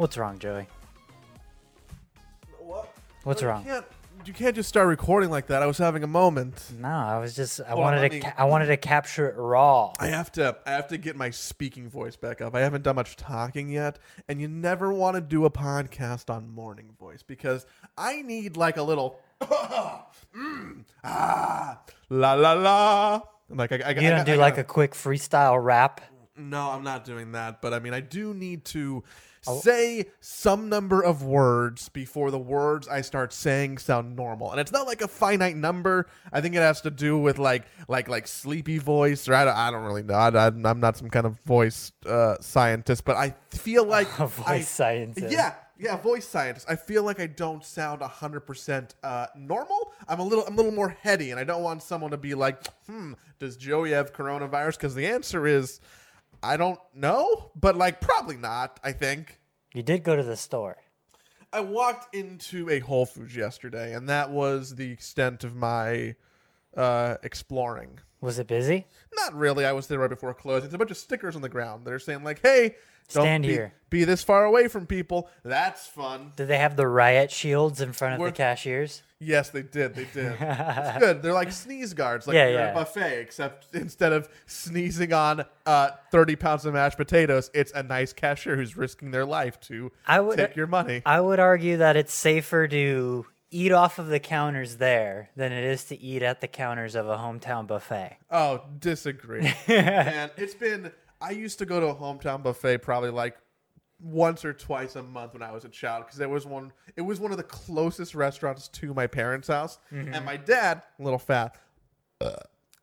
What's wrong, Joey? What? What's you wrong? Can't, you can't just start recording like that. I was having a moment. No, I was just I wanted let to me- ca- I wanted to capture it raw. I have to I have to get my speaking voice back up. I haven't done much talking yet, and you never want to do a podcast on morning voice because I need like a little mm, ah la la la. Like I, I, You don't do like a quick freestyle rap. No, I'm not doing that. But I mean, I do need to Oh. say some number of words before the words I start saying sound normal. And it's not like a finite number. I think it has to do with like like like sleepy voice, or I don't, I don't really know. I, am not some kind of voice uh, scientist, but I feel like A voice I- scientist. Yeah, yeah, voice scientist. I feel like I don't sound hundred percent uh, normal. I'm a little, I'm a little more heady, and I don't want someone to be like, "Hmm, does Joey have coronavirus?" Because the answer is, I don't know, but like probably not. I think. You did go to the store. I walked into a Whole Foods yesterday, and that was the extent of my uh, exploring. Was it busy? Not really. I was there right before closing. There's a bunch of stickers on the ground. that are saying like, "Hey, don't Stand be, here." be this far away from people." That's fun. Did they have the riot shields in front of We're- the cashiers? Yes, they did. They did. it's good. They're like sneeze guards, like Yeah, yeah. a buffet, except instead of sneezing on uh, 30 pounds of mashed potatoes, it's a nice cashier who's risking their life to I would- take your money. I would argue that it's safer to eat off of the counters there than it is to eat at the counters of a hometown buffet. Oh, disagree. and it's been. I used to go to a hometown buffet probably like once or twice a month when I was a child because it was one. It was one of the closest restaurants to my parents' house, Mm-hmm. and my dad, a little fat, uh,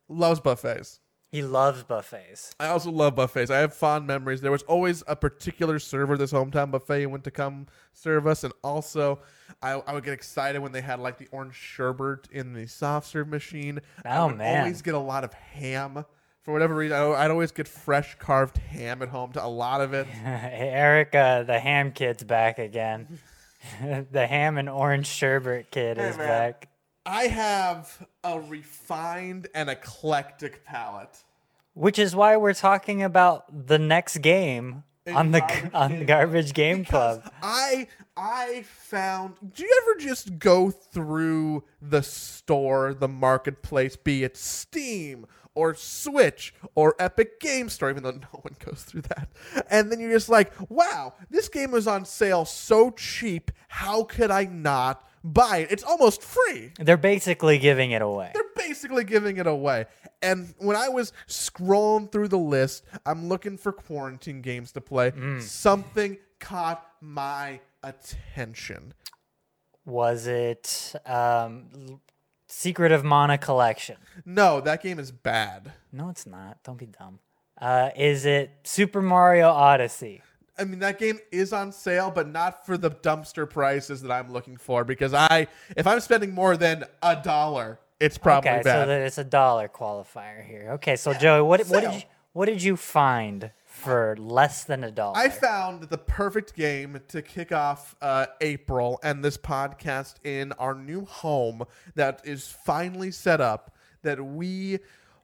loves buffets. He loves buffets. I also love buffets. I have fond memories. There was always a particular server this hometown buffet went to come serve us, and also I, I would get excited when they had like the orange sherbet in the soft serve machine. I Oh, would man. always get a lot of ham for whatever reason. I, I'd always get fresh carved ham at home to a lot of it. Hey, Eric, uh, the ham kid's back again. the ham and orange sherbet kid is man. back. I have a refined and eclectic palate. Which is why we're talking about the next game In on the Garbage on Game. the Garbage Game Because Club. I I found. Do you ever just go through the store, the marketplace, be it Steam or Switch or Epic Game Store, even though no one goes through that, and then you're just like, wow, this game is on sale so cheap. How could I not buy it? It's almost free. They're basically giving it away. They're basically giving it away. And when I was scrolling through the list, I'm looking for quarantine games to play. Something caught my attention. Was it um, Secret of Mana Collection? No, that game is bad. No, it's not. Don't be dumb. Uh, is it Super Mario Odyssey? I mean, that game is on sale, but not for the dumpster prices that I'm looking for. Because I, if I'm spending more than a dollar, it's probably okay, so bad. that it's a dollar qualifier here. Okay, so Joey, what what did you what did you find for less than a dollar? I found the perfect game to kick off uh, April and this podcast in our new home that is finally set up that we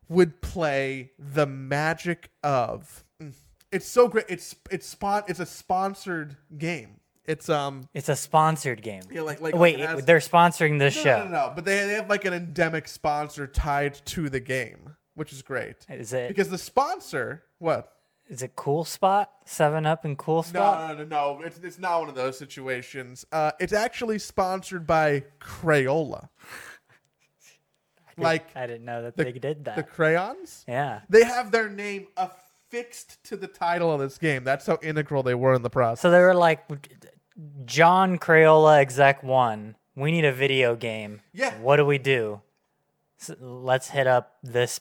would play the magic of. Mm. It's so great. It's it's spon- It's a sponsored game. It's um. it's a sponsored game. Yeah, like- like- wait, it they're sponsoring this No, show. no, no, no. But they, they have like an endemic sponsor tied to the game, which is great. Is it Because the sponsor, what? Is it Cool Spot? Seven Up and Cool Spot? No, no, no, no. It's, it's not one of those situations. Uh, it's actually sponsored by Crayola. like I didn't know that the, they did that. the crayons. yeah. They have their name affixed to the title of this game. That's how integral they were in the process. So they were like, John Crayola exec one. We need a video game. Yeah. What do we do? S let's hit up this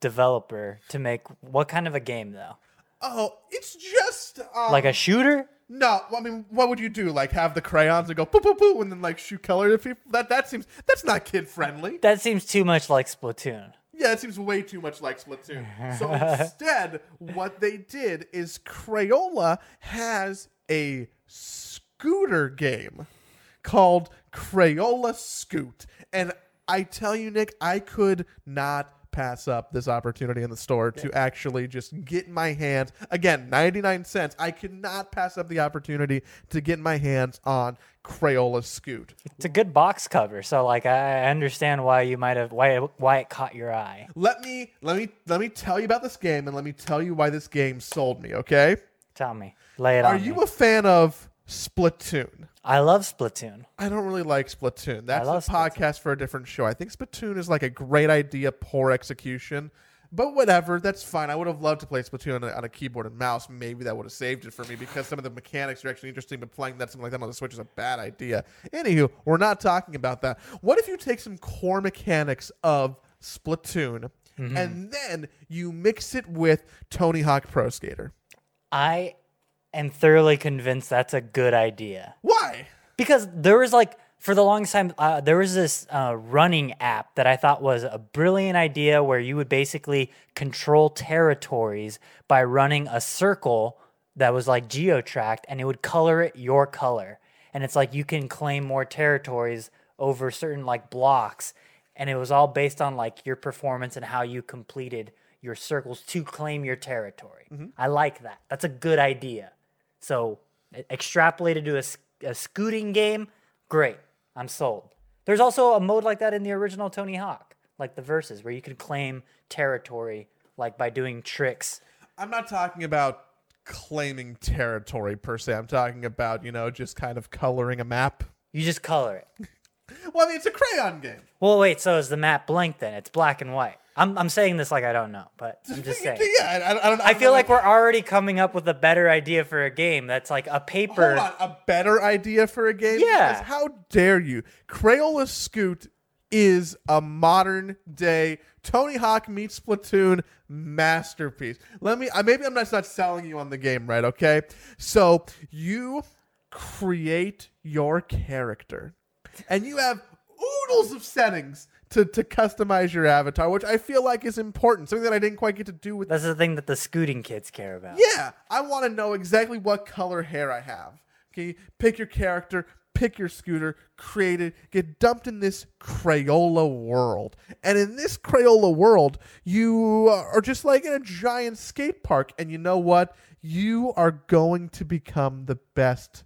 developer to make what kind of a game though? Oh, it's just um, Like a shooter? no. I mean, what would you do? Like have the crayons and go poo poo poo, and then like shoot color at people? That that seems that's not kid friendly. That seems too much like Splatoon. Yeah, it seems way too much like Splatoon. So instead, what they did is Crayola has a scooter game called Crayola Scoot. And I tell you, Nick, I could not pass up this opportunity in the store to actually just get my hands again 99 cents. I cannot pass up the opportunity to get my hands on Crayola Scoot. It's a good box cover, so like I understand why you might have why why it caught your eye. Let me let me let me tell you about this game and let me tell you why this game sold me, okay? Tell me, lay it on. Are you me. a fan of Splatoon? I love Splatoon. I don't really like Splatoon. That's a love Splatoon. podcast for a different show. I think Splatoon is like a great idea, poor execution. But whatever, that's fine. I would have loved to play Splatoon on a, on a keyboard and mouse. Maybe that would have saved it for me because some of the mechanics are actually interesting. But playing that something like that on the Switch is a bad idea. Anywho, we're not talking about that. What if you take some core mechanics of Splatoon Mm-hmm. and then you mix it with Tony Hawk Pro Skater? I am thoroughly convinced that's a good idea. Why? because there was like for the longest time uh, there was this uh, running app that I thought was a brilliant idea where you would basically control territories by running a circle that was like geo-tracked and it would color it your color. And it's like you can claim more territories over certain like blocks and it was all based on like your performance and how you completed your circles to claim your territory. I like that. That's a good idea so extrapolated to a scooting game great i'm sold there's also a mode like that in the original tony hawk like the verses where you can claim territory like by doing tricks I'm not talking about claiming territory per se. I'm talking about, you know, just kind of coloring a map. you just color it Well, I mean, it's a crayon game. Well, wait. So is the map blank then? It's black and white. I'm I'm saying this like I don't know, but I'm just saying. Yeah, I, I don't, I I feel like we're already coming up with a better idea for a game that's like a paper. Hold on, a better idea for a game? Yeah. Because how dare you? Crayola Scoot is a modern day Tony Hawk meets Splatoon masterpiece. Let me, uh, maybe I'm just not selling you on the game, right? Okay. So you create your character and you have oodles of settings to, to customize your avatar, which I feel like is important. Something that I didn't quite get to do with That's the thing that the scooting kids care about. yeah, I want to know exactly what color hair I have. Okay, pick your character, pick your scooter, create it, get dumped in this Crayola world. And in this Crayola world, you are just like in a giant skate park. And you know what? You are going to become the best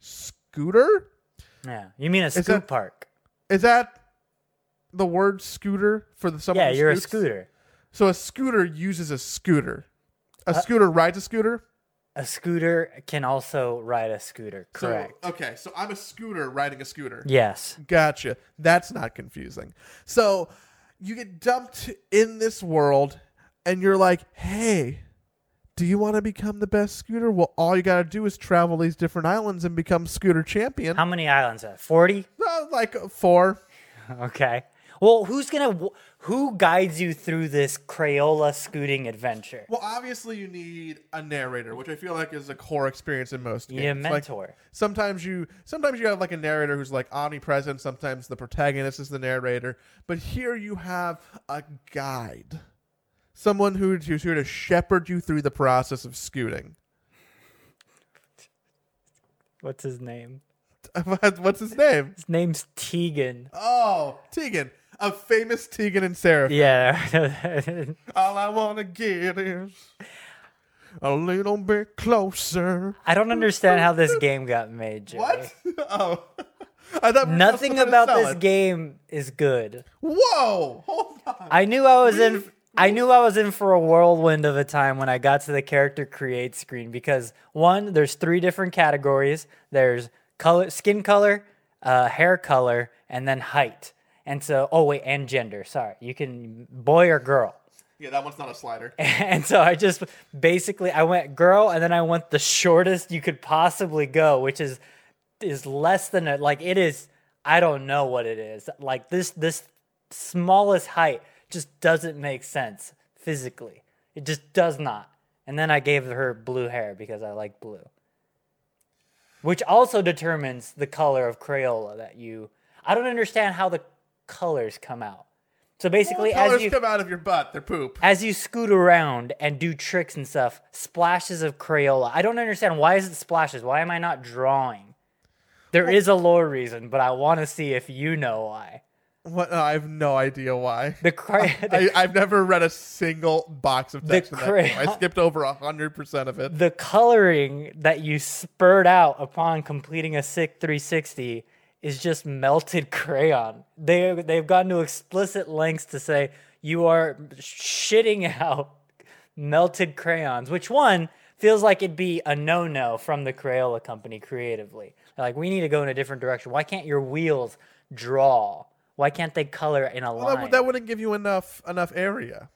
scooter. Yeah. You mean a scoot that- park? Is that the word scooter for the someone? Yeah, you're a scooter. So a scooter uses a scooter. A Uh, scooter rides a scooter. A scooter can also ride a scooter. So- Correct. okay, so I'm a scooter riding a scooter. yes. Gotcha. That's not confusing. So you get dumped in this world, and you're like, hey, do you want to become the best scooter? Well, all you got to do is travel these different islands and become scooter champion. How many islands are? Forty. Uh, like four. Okay. Well, who's gonna? Who guides you through this Crayola scooting adventure? Well, obviously, you need a narrator, which I feel like is a core experience in most You need a games. Like, mentor. sometimes you sometimes you have like a narrator who's like omnipresent sometimes the protagonist is the narrator but here you have a guide someone who- who's here to shepherd you through the process of scooting What's his name? what's his name His name's Tegan. oh tegan a famous tegan and Sara Yeah. all i want to get is a little bit closer I don't understand how this game got made, Joey. what oh I thought we Nothing about this game is good. Whoa! Hold on. I knew I was in I knew I was in for a whirlwind of a time when I got to the character create screen because one, there's three different categories. There's color, skin color, uh, hair color, and then height. And so, oh wait, and gender. Sorry, you can boy or girl. Yeah, that one's not a slider. And so I just basically I went girl, and then I went the shortest you could possibly go, which is is less than a like it is. I don't know what it is. Like this this smallest height just doesn't make sense physically. It just does not. And then I gave her blue hair because I like blue. Which also determines the color of Crayola that you I don't understand how the colors come out. So basically Colors as you come out of your butt. They're poop. as you scoot around and do tricks and stuff, splashes of Crayola. I don't understand why is it splashes? Why am I not drawing? There is a lore reason, but I want to see if you know why. What? I have no idea why. The cray- I, I've never read a single box of text in that game. I skipped over hundred percent of it. the coloring that you spurt out upon completing a sick 360 is just melted crayon. They they've gone to explicit lengths to say you are shitting out melted crayons. Which one feels like it'd be a no-no from the Crayola company creatively? They're like, we need to go in a different direction. Why can't your wheels draw? Why can't they color in a Well, line? that, that wouldn't give you enough enough area.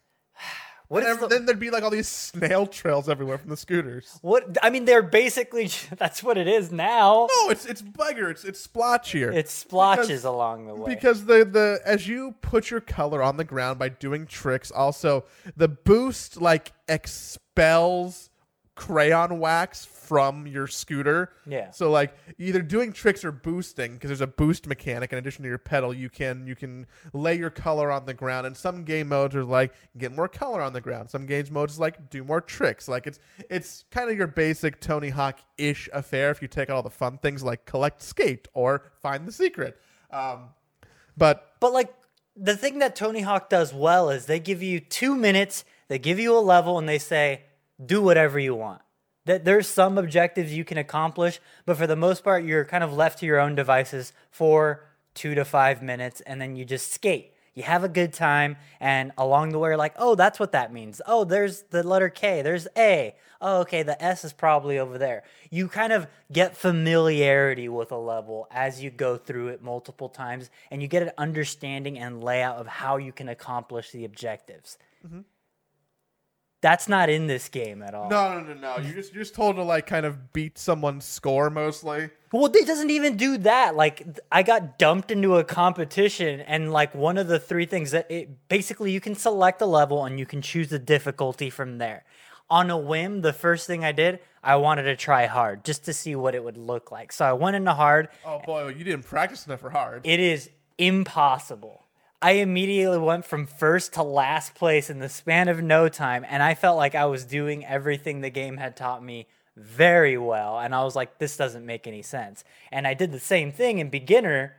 What is Ev- the- then there'd be like all these snail trails everywhere from the scooters. what? I mean, they're basically that's what it is now. No, it's it's bigger. It's it's splotchier. It splotches Because- along the way. because the the as you put your color on the ground by doing tricks, also the boost like expels crayon wax from your scooter. Yeah. So like either doing tricks or boosting because there's a boost mechanic in addition to your pedal. You can you can lay your color on the ground. And some game modes are like get more color on the ground. Some games modes like do more tricks. Like it's it's kind of your basic Tony Hawk ish affair if you take out all the fun things like collect skate or find the secret. Um, but But like the thing that Tony Hawk does well is they give you two minutes, they give you a level, and they say, do whatever you want. That there's some objectives you can accomplish, but for the most part, you're kind of left to your own devices for two to five minutes, and then you just skate. You have a good time, and along the way, you're like, oh, that's what that means. Oh, there's the letter K, there's A. Oh, okay, the S is probably over there. You kind of get familiarity with a level as you go through it multiple times, and you get an understanding and layout of how you can accomplish the objectives. Mm-hmm. That's not in this game at all. no, no, no, no. You're just you're just told to like kind of beat someone's score mostly. Well, it doesn't even do that. Like, I got dumped into a competition, and like one of the three things that it basically you can select a level and you can choose the difficulty from there. On a whim, the first thing I did, I wanted to try hard just to see what it would look like. So I went into hard. Oh boy, you didn't practice enough for hard. It is impossible. I immediately went from first to last place in the span of no time, and I felt like I was doing everything the game had taught me very well. And I was like, this doesn't make any sense. And I did the same thing in beginner,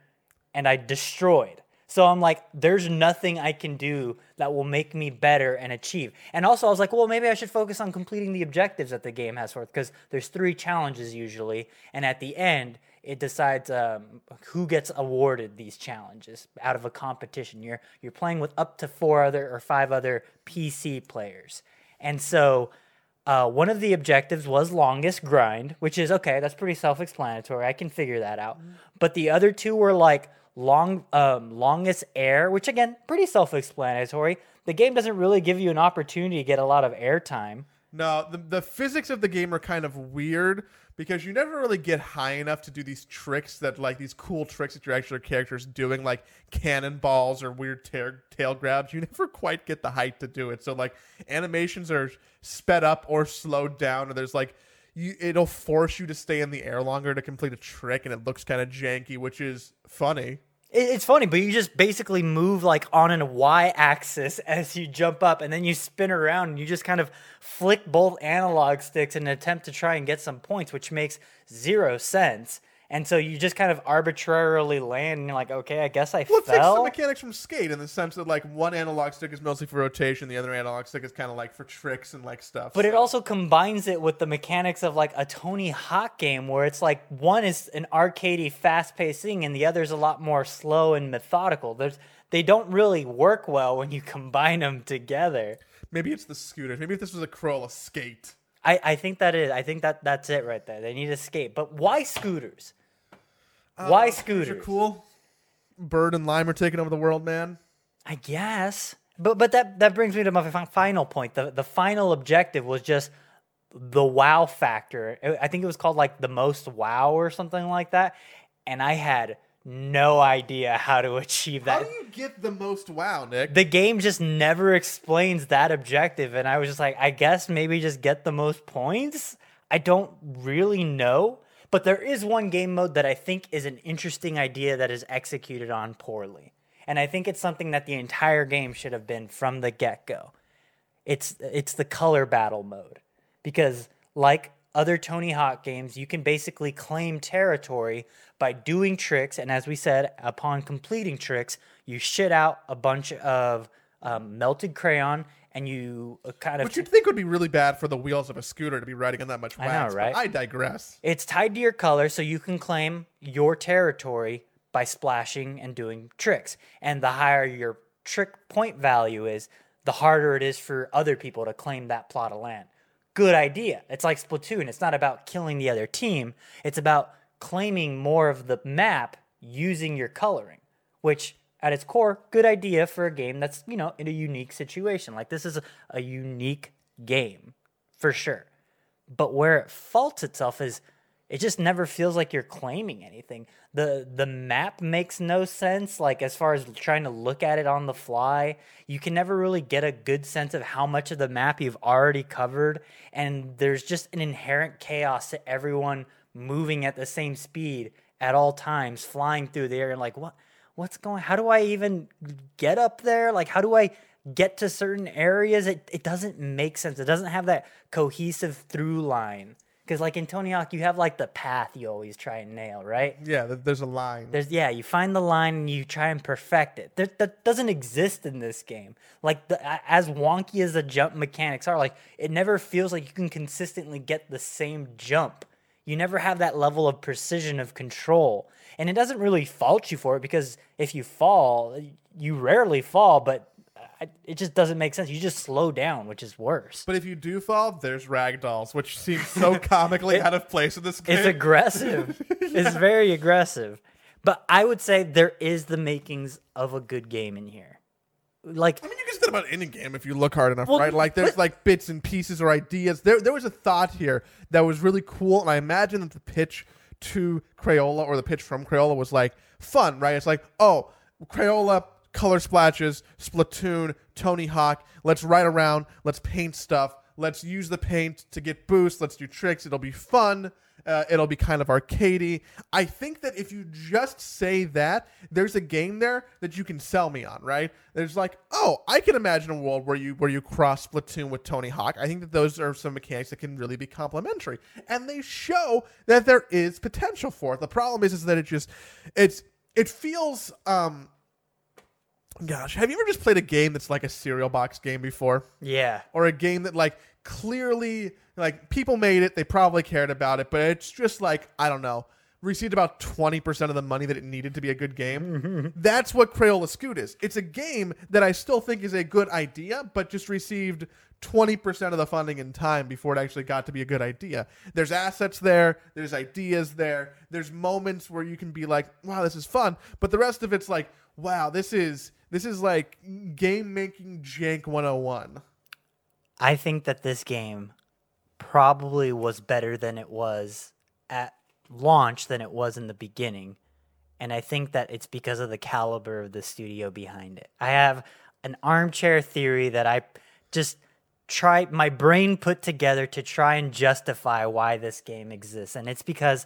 and I destroyed. So I'm like, there's nothing I can do that will make me better and achieve. And also, I was like, well, maybe I should focus on completing the objectives that the game has for it because there's three challenges usually, and at the end, it decides um, who gets awarded these challenges out of a competition. You're you're playing with up to four other or five other PC players, and so uh, one of the objectives was longest grind, which is okay. That's pretty self-explanatory. I can figure that out. But the other two were like long um, longest air, which again pretty self-explanatory. The game doesn't really give you an opportunity to get a lot of air time. No, the, the physics of the game are kind of weird because you never really get high enough to do these tricks that like these cool tricks that your actual character's doing, like cannonballs or weird tail, tail grabs. You never quite get the height to do it. So like animations are sped up or slowed down, or there's like you it'll force you to stay in the air longer to complete a trick, and it looks kind of janky, which is funny. It- It's funny, but you just basically move like on an Y axis as you jump up, and then you spin around and you just kind of flick both analog sticks in an attempt to try and get some points, which makes zero sense. And so you just kind of arbitrarily land, and you're like, okay, I guess I Well, it takes the fell. mechanics from Skate in the sense that like one analog stick is mostly for rotation, the other analog stick is kind of like for tricks and like stuff. But it also combines it with the mechanics of like a Tony Hawk game where it's like one is an arcadey, fast paced thing and the other is a lot more slow and methodical. There's they don't really work well when you combine them together. maybe it's the scooters. Maybe if this was a Crayola Skate. I, I think that is. I think that that's it right there. They need to skate. But why scooters? Uh, why scooters? are cool. Bird and Lime are taking over the world, man. I guess. But but that that brings me to my fi- final point. The the final objective was just the wow factor. I think it was called like the most wow or something like that. And I had no idea how to achieve that. How do you get the most wow, Nick? the game just never explains that objective and I was just like I guess maybe just get the most points. I don't really know, but there is one game mode that I think is an interesting idea that is executed on poorly. And I think it's something that the entire game should have been from the get-go. It's it's the color battle mode. Because like other Tony Hawk games, you can basically claim territory by doing tricks. And as we said, upon completing tricks, you shit out a bunch of um, melted crayon and you uh, kind of. Which you'd think would be really bad for the wheels of a scooter to be riding on that much know, wax. but right? I digress. It's tied to your color, so you can claim your territory by splashing and doing tricks. And the higher your trick point value is, the harder it is for other people to claim that plot of land. Good idea. It's like Splatoon. It's not about killing the other team, it's about claiming more of the map using your coloring, which at its core, good idea for a game that's, you know, in a unique situation. Like this is a, a unique game for sure. But where it faults itself is it just never feels like you're claiming anything. The the map makes no sense like as far as trying to look at it on the fly. You can never really get a good sense of how much of the map you've already covered and there's just an inherent chaos to everyone moving at the same speed at all times flying through the air and like what what's going how do I even get up there? Like how do I get to certain areas? It it doesn't make sense. It doesn't have that cohesive through line. Because like in Tony Hawk, you have like the path you always try and nail, right? Yeah, there's a line. There's yeah, you find the line and you try and perfect it. There, that doesn't exist in this game. Like the as wonky as the jump mechanics are, like it never feels like you can consistently get the same jump. You never have that level of precision of control, and it doesn't really fault you for it because if you fall, you rarely fall, but uh, it just doesn't make sense. You just slow down, which is worse. but if you do fall, there's ragdolls, which seems so comically out of place in this game. It's aggressive. it's very aggressive. But I would say there is the makings of a good game in here. Like I mean, you can say that about any game if you look hard enough, Well, right? Like there's but- like bits and pieces or ideas. There, there was a thought here that was really cool, and I imagine that the pitch to Crayola or the pitch from Crayola was like fun, right? It's like, oh, Crayola color splashes, Splatoon, Tony Hawk. Let's ride around. Let's paint stuff. Let's use the paint to get boosts. Let's do tricks. It'll be fun. Uh, it'll be kind of arcadey. I think that if you just say that, there's a game there that you can sell me on, right? There's like, oh, I can imagine a world where you where you cross Splatoon with Tony Hawk. I think that those are some mechanics that can really be complementary, and they show that there is potential for it. The problem is, is that it just it's it feels um. Gosh, have you ever just played a game that's like a cereal box game before? yeah, or a game that like clearly like people made it they probably cared about it but it's just like i don't know received about 20% of the money that it needed to be a good game? Mm-hmm. That's what crayola scoot is. It's a game that i still think is a good idea but just received 20% of the funding in time before it actually got to be a good idea. There's assets there there's ideas there there's moments where you can be like wow this is fun but the rest of it's like wow this is this is like game making jank 101 I think that this game probably was better than it was at launch than it was in the beginning. And I think that it's because of the caliber of the studio behind it. I have an armchair theory that I just try my brain put together to try and justify why this game exists. And it's because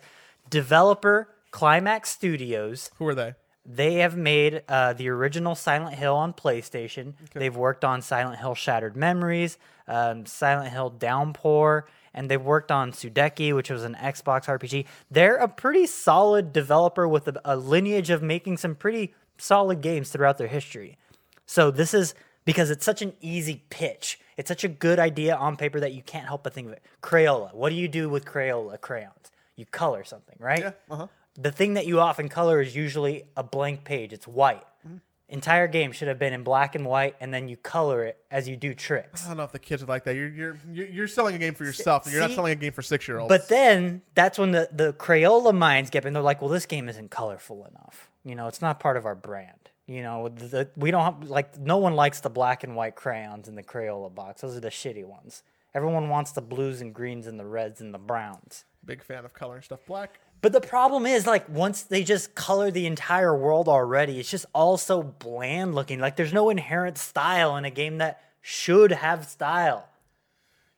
developer Climax Studios who are they they have made uh, the original Silent Hill on PlayStation. They've worked on Silent Hill Shattered Memories, um, Silent Hill Downpour, and they've worked on Sudeki, which was an Xbox RPG. They're a pretty solid developer with a, a lineage of making some pretty solid games throughout their history. So this is because it's such an easy pitch. It's such a good idea on paper that you can't help but think of it. Crayola. What do you do with Crayola crayons? You color something, right? Yeah, uh-huh. The thing that you often color is usually a blank page. It's white. Mm-hmm. Entire game should have been in black and white, and then you color it as you do tricks. I don't know if the kids are like that. You're you're you're selling a game for yourself, and you're not selling a game for six year olds. But then that's when the, the Crayola minds get, and they're like, well, this game isn't colorful enough. You know, it's not part of our brand. You know, the, the, we don't have, like, no one likes the black and white crayons in the Crayola box. Those are the shitty ones. Everyone wants the blues and greens and the reds and the browns. big fan of coloring stuff black. But the problem is, like, once they just color the entire world already, it's just all so bland looking. Like, there's no inherent style in a game that should have style.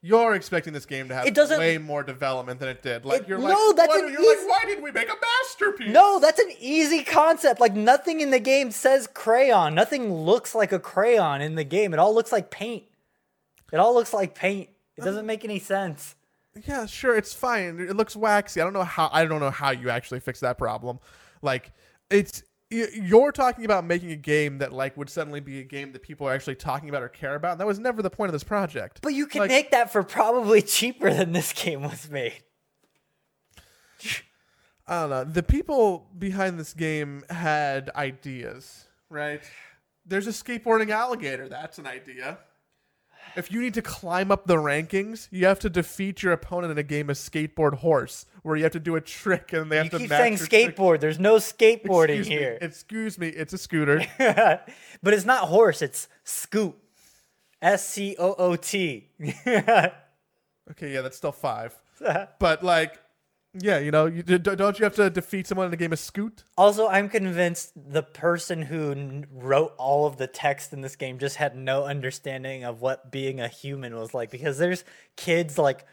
You're expecting this game to have It doesn't- way more development than it did. Like It- you're no, like, that's what- an you're easy- like, why didn't we make a masterpiece? No, that's an easy concept. Like, nothing in the game says crayon. Nothing looks like a crayon in the game. It all looks like paint. It all looks like paint. It doesn't make any sense. Yeah, sure, it's fine. It looks waxy. I don't know how. I don't know how you actually fix that problem. Like, it's you're talking about making a game that like would suddenly be a game that people are actually talking about or care about. And that was never the point of this project. But you can Like- make that for probably cheaper than this game was made. I don't know. The people behind this game had ideas, right? There's a skateboarding alligator. That's an idea. If you need to climb up the rankings, you have to defeat your opponent in a game of skateboard horse, where you have to do a trick and they have You to keep match saying your trick. skateboard. There's no skateboarding Excuse me. here. Excuse me. It's a scooter. but it's not horse, it's scoot. S C O O T. okay, yeah, that's still five. But like, yeah, you know, you, don't you have to defeat someone in a game of scoot? Also, I'm convinced the person who wrote all of the text in this game just had no understanding of what being a human was like because there's kids like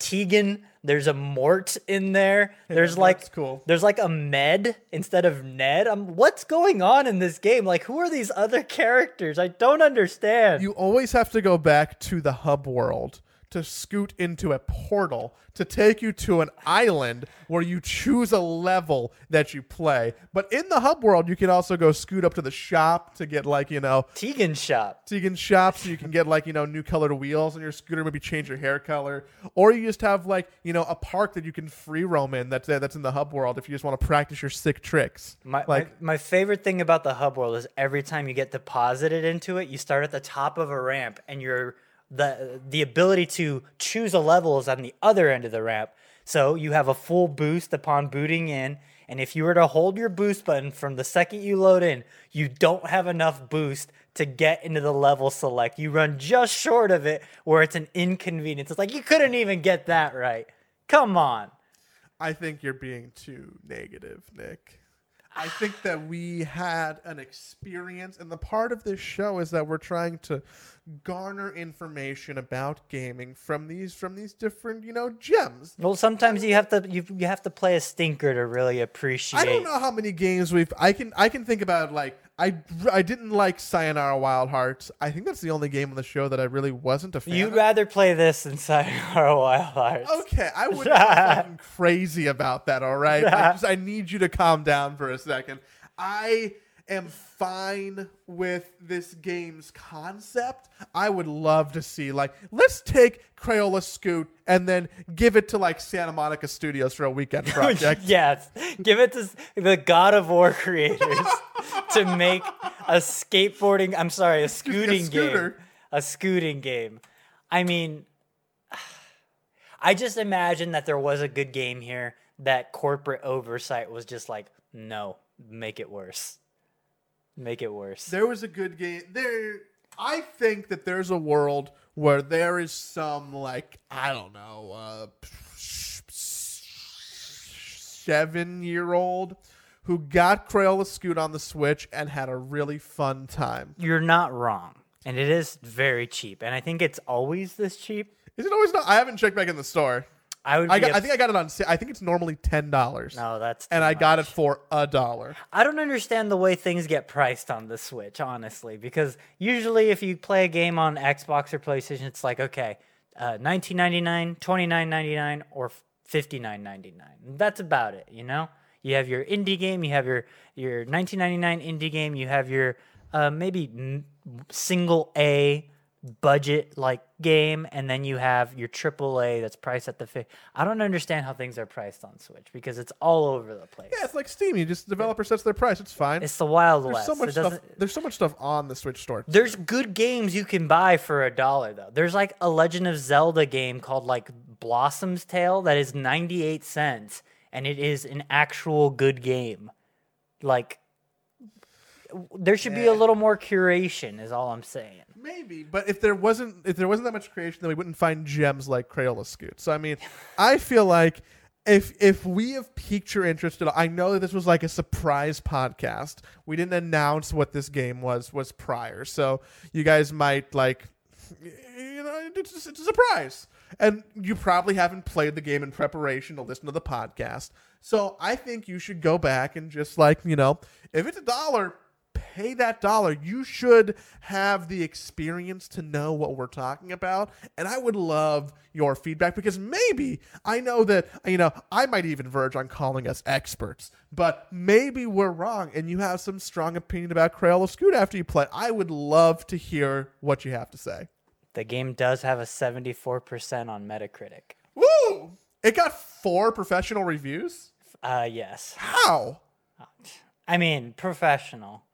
Tegan, there's a Mort in there. There's like cool. there's like a Med instead of Ned. I'm what's going on in this game? Like who are these other characters? I don't understand. You always have to go back to the hub world to scoot into a portal to take you to an island where you choose a level that you play. But in the hub world, you can also go scoot up to the shop to get like, you know, Tegan shop. Tegan shop so you can get like, you know, new colored wheels on your scooter, maybe change your hair color. Or you just have like, you know, a park that you can free roam in that's uh, that's in the hub world if you just want to practice your sick tricks. My, like my my favorite thing about the hub world is every time you get deposited into it, you start at the top of a ramp, and you're the the ability to choose a level is on the other end of the ramp. So you have a full boost upon booting in, and if you were to hold your boost button from the second you load in, you don't have enough boost to get into the level select. You run just short of it, where it's an inconvenience. It's like you couldn't even get that right. Come on. I think you're being too negative, Nick. I think that we had an experience, and the part of this show is that we're trying to garner information about gaming from these from these different, you know, gems. Well, sometimes you have to you, you have to play a stinker to really appreciate. I don't know how many games we've. I can I can think about like I I didn't like Sayonara Wild Hearts. I think that's the only game on the show that I really wasn't a fan. Of. You'd of. rather play this than Sayonara Wild Hearts. Okay, I wouldn't be fucking crazy about that. All right, I, just, I need you to calm down for a second. I am fine with this game's concept. I would love to see like let's take Crayola Scoot and then give it to like Santa Monica Studios for a weekend project. yes, give it to the God of War creators to make a skateboarding. I'm sorry, a me, a scooting game. A scooting game. I mean, I just imagine that there was a good game here that corporate oversight was just like, no, make it worse. Make it worse. There was a good game. There, I think that there's a world where there is some like I don't know, uh, seven year old who got Crayola Scoot on the Switch and had a really fun time. You're not wrong. And it is very cheap. And I think it's always this cheap. Is it always not? I haven't checked back in the store. I would I got. I ups- think I got it on. I think it's normally ten dollars, No, that's and too I got it for a dollar. I don't understand the way things get priced on the Switch, honestly, because usually if you play a game on Xbox or PlayStation, it's like okay, uh, 19.99, 29.99, or 59.99. That's about it, you know. You have your indie game, you have your your 19.99 indie game, you have your uh, maybe m- single A budget like game, and then you have your triple A that's priced at the. Fi- I don't understand how things are priced on Switch because it's all over the place. Yeah, it's like Steam. You just developer sets their price. It's fine. It's the Wild there's West. so much It stuff. There's so much stuff on the Switch store. There's good games you can buy for a dollar though. There's like a Legend of Zelda game called like Blossom's Tale that is 98 cents and it is an actual good game. Like there should be a little more curation is all I'm saying. Maybe, but if there wasn't if there wasn't that much creation, then we wouldn't find gems like Crayola Scoot. So I mean, I feel like if if we have piqued your interest at all, I know that this was like a surprise podcast. We didn't announce what this game was was prior, so you guys might like, you know, it's, it's a surprise, and you probably haven't played the game in preparation to listen to the podcast. So I think you should go back and just like you know, if it's a dollar, pay that dollar, you should have the experience to know what we're talking about. And I would love your feedback because maybe I know that, you know, I might even verge on calling us experts, but maybe we're wrong and you have some strong opinion about Crayola Scoot after you play. I would love to hear what you have to say. The game does have a 74% on Metacritic. Woo! It got four professional reviews. Uh, yes. How? I mean, professional.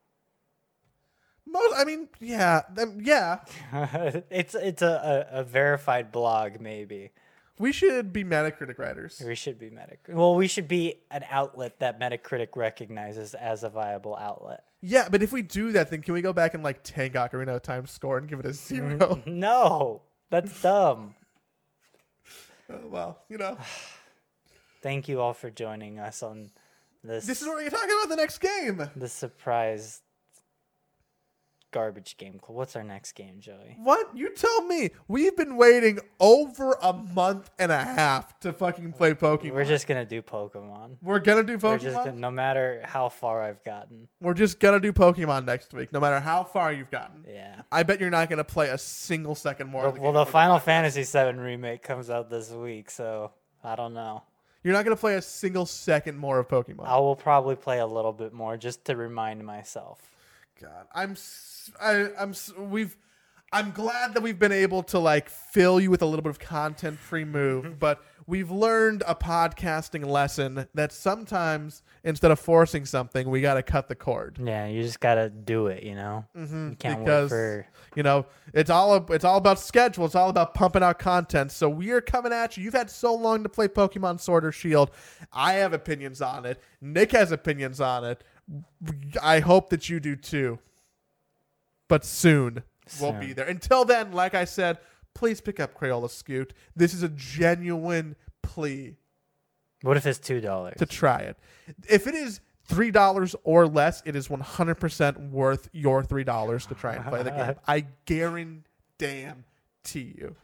Most, I mean, yeah, yeah. it's it's a, a, a verified blog, maybe. We should be Metacritic writers. We should be Metacritic. Well, we should be an outlet that Metacritic recognizes as a viable outlet. Yeah, but if we do that, then can we go back and like tank Ocarina of Time score and give it a zero? No, that's dumb. oh, well, you know, Thank you all for joining us on this this is what we're talking about the next game. the surprise garbage game. What's our next game, Joey? What? You tell me. We've been waiting over a month and a half to fucking play Pokemon. We're just gonna do Pokemon. We're gonna do We're Pokemon. just gonna, no matter how far I've gotten. We're just gonna do Pokemon next week, no matter how far you've gotten. Yeah. I bet you're not gonna play a single second more. Well, of the well, the Final Fantasy VII remake comes out this week, so I don't know. You're not gonna play a single second more of Pokemon. I will probably play a little bit more just to remind myself. God, I'm, I, I'm, we've, I'm glad that we've been able to like fill you with a little bit of content pre-move, but we've learned a podcasting lesson that sometimes instead of forcing something, we got to cut the cord. Yeah, you just gotta do it, you know. Mm-hmm, You can't because wait for. you know it's all it's all about schedule. It's all about pumping out content. So we are coming at you. You've had so long to play Pokemon Sword or Shield. I have opinions on it. Nick has opinions on it. I hope that you do too. But soon, we'll Soon. be there. Until then, like I said, please pick up Crayola Scoot. This is a genuine plea What if it's two dollars? to try it. If it is three dollars or less, it is one hundred percent worth your three dollars to try and play the game. I guarantee you.